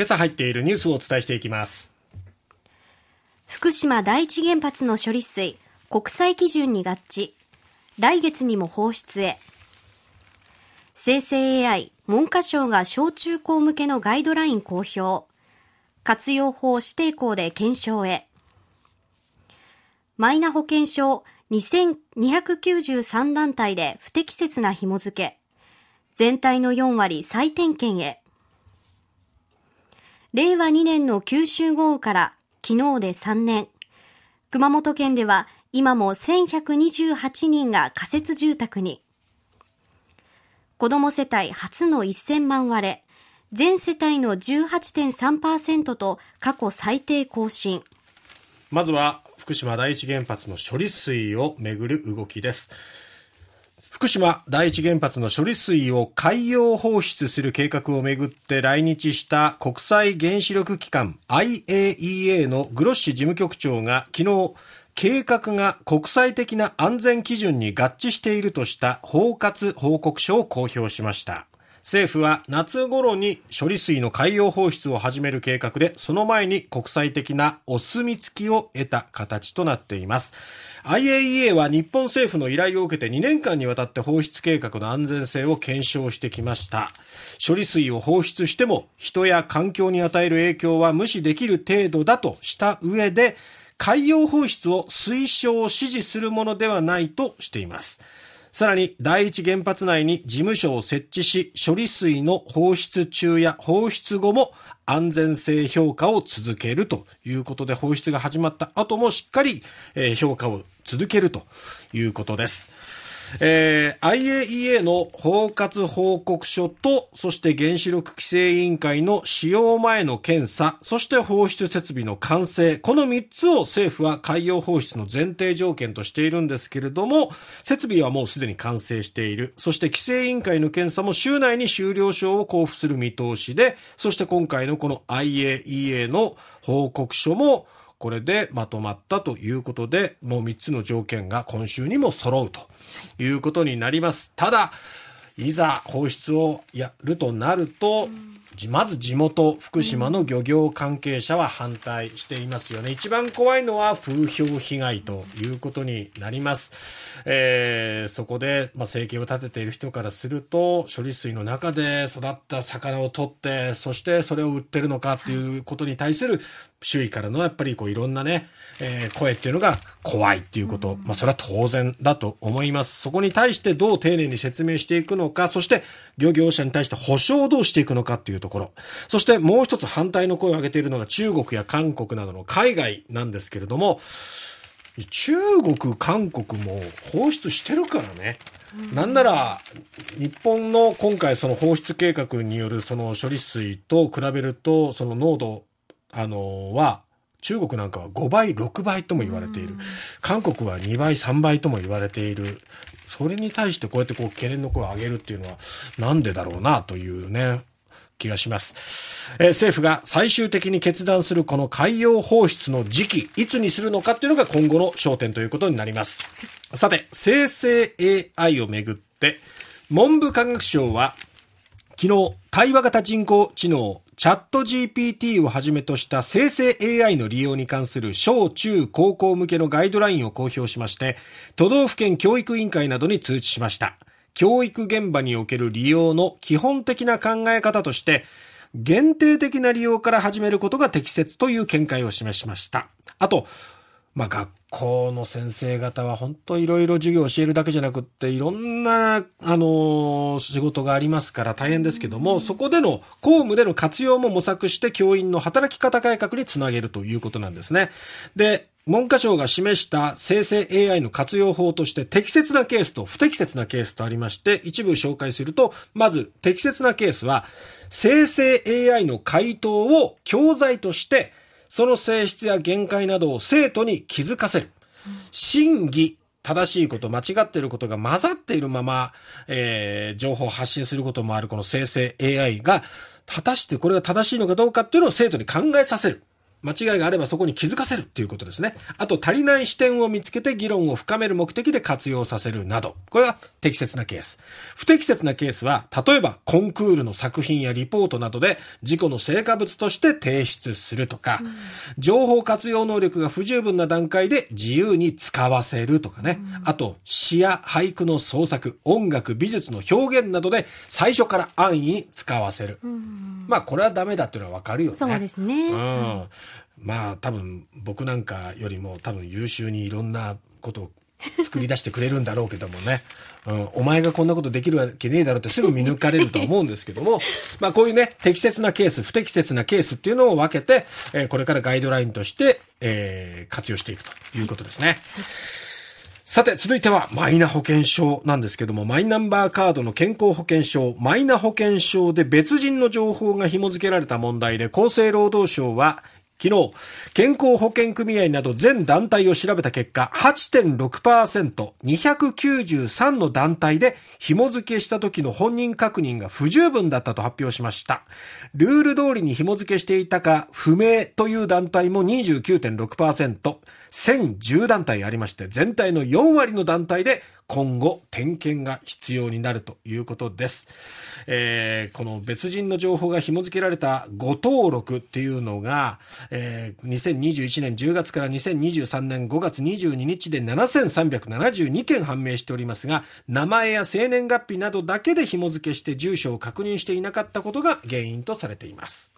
今朝入っているニュースをお伝えしていきます。福島第一原発の処理水国際基準に合致。来月にも放出へ。生成 AI 文科省が小中高向けのガイドライン公表。活用法指定校で検証へ。マイナ保険証2293団体で不適切な紐付け。全体の4割再点検へ。令和2年の九州豪雨から昨日で3年。熊本県では今も1128人が仮設住宅に。子ども世帯初の1000万割れ。全世帯の18.3%と過去最低更新。まずは福島第一原発の処理水をめぐる動きです。福島第一原発の処理水を海洋放出する計画をめぐって来日した国際原子力機関 IAEA のグロッシ事務局長が昨日計画が国際的な安全基準に合致しているとした包括報告書を公表しました。政府は夏頃に処理水の海洋放出を始める計画でその前に国際的なお墨付きを得た形となっています。IAEA は日本政府の依頼を受けて2年間にわたって放出計画の安全性を検証してきました。処理水を放出しても人や環境に与える影響は無視できる程度だとした上で海洋放出を推奨を支持するものではないとしています。さらに第一原発内に事務所を設置し処理水の放出中や放出後も安全性評価を続けるということで放出が始まった後もしっかり評価を続けるということです。えー、IAEA の包括報告書と、そして原子力規制委員会の使用前の検査、そして放出設備の完成、この3つを政府は海洋放出の前提条件としているんですけれども、設備はもうすでに完成している。そして規制委員会の検査も週内に終了証を交付する見通しで、そして今回のこの IAEA の報告書も、これでまとまったということで、もう3つの条件が今週にも揃うということになります。ただ、いざ放出をやるとなると、まず地元福島の漁業関係者は反対していますよね。一番怖いのは風評被害ということになります。えー、そこで、まあ、生計を立てている人からすると、処理水の中で育った魚を取って、そしてそれを売ってるのかっていうことに対する周囲からのやっぱりこういろんなね、えー、声っていうのが怖いっていうこと、まあそれは当然だと思います。そこに対してどう丁寧に説明していくのか、そして漁業者に対して保証をどうしていくのかっていうところ。そしてもう一つ反対の声を上げているのが中国や韓国などの海外なんですけれども、中国、韓国も放出してるからね。なんなら、日本の今回その放出計画によるその処理水と比べると、その濃度、あの、は、中国なんかは5倍、6倍とも言われている。韓国は2倍、3倍とも言われている。それに対してこうやってこう懸念の声を上げるっていうのはなんでだろうなというね、気がします。えー、政府が最終的に決断するこの海洋放出の時期、いつにするのかっていうのが今後の焦点ということになります。さて、生成 AI をめぐって、文部科学省は昨日、対話型人工知能チャット GPT をはじめとした生成 AI の利用に関する小中高校向けのガイドラインを公表しまして、都道府県教育委員会などに通知しました。教育現場における利用の基本的な考え方として、限定的な利用から始めることが適切という見解を示しました。あと、まあ、学校の先生方は本当いろいろ授業を教えるだけじゃなくって、いろんな、あの仕事がありますから大変ですけども、そこでの公務での活用も模索して教員の働き方改革につなげるということなんですね。で、文科省が示した生成 AI の活用法として適切なケースと不適切なケースとありまして、一部紹介すると、まず適切なケースは、生成 AI の回答を教材としてその性質や限界などを生徒に気づかせる。真偽、正しいこと、間違っていることが混ざっているまま、えー、情報を発信することもあるこの生成 AI が、果たしてこれが正しいのかどうかっていうのを生徒に考えさせる。間違いがあればそこに気づかせるっていうことですね。あと、足りない視点を見つけて議論を深める目的で活用させるなど。これは適切なケース。不適切なケースは、例えばコンクールの作品やリポートなどで事故の成果物として提出するとか、うん、情報活用能力が不十分な段階で自由に使わせるとかね。うん、あと、詩や俳句の創作、音楽、美術の表現などで最初から安易に使わせる。うん、まあ、これはダメだっていうのはわかるよね。そうですね。うんまあ多分僕なんかよりも多分優秀にいろんなことを作り出してくれるんだろうけどもね、うん、お前がこんなことできるわけねえだろってすぐ見抜かれると思うんですけども、まあこういうね、適切なケース、不適切なケースっていうのを分けて、えー、これからガイドラインとして、えー、活用していくということですね。さて、続いてはマイナ保険証なんですけども、マイナンバーカードの健康保険証、マイナ保険証で別人の情報が紐付けられた問題で、厚生労働省は昨日、健康保険組合など全団体を調べた結果、8.6%、293の団体で紐付けした時の本人確認が不十分だったと発表しました。ルール通りに紐付けしていたか不明という団体も29.6%、1010団体ありまして、全体の4割の団体で今後点検が必要になるということです。えー、この別人の情報が紐付けられた誤登録っていうのが、えー、2021年10月から2023年5月22日で7372件判明しておりますが、名前や生年月日などだけで紐付けして住所を確認していなかったことが原因とされています。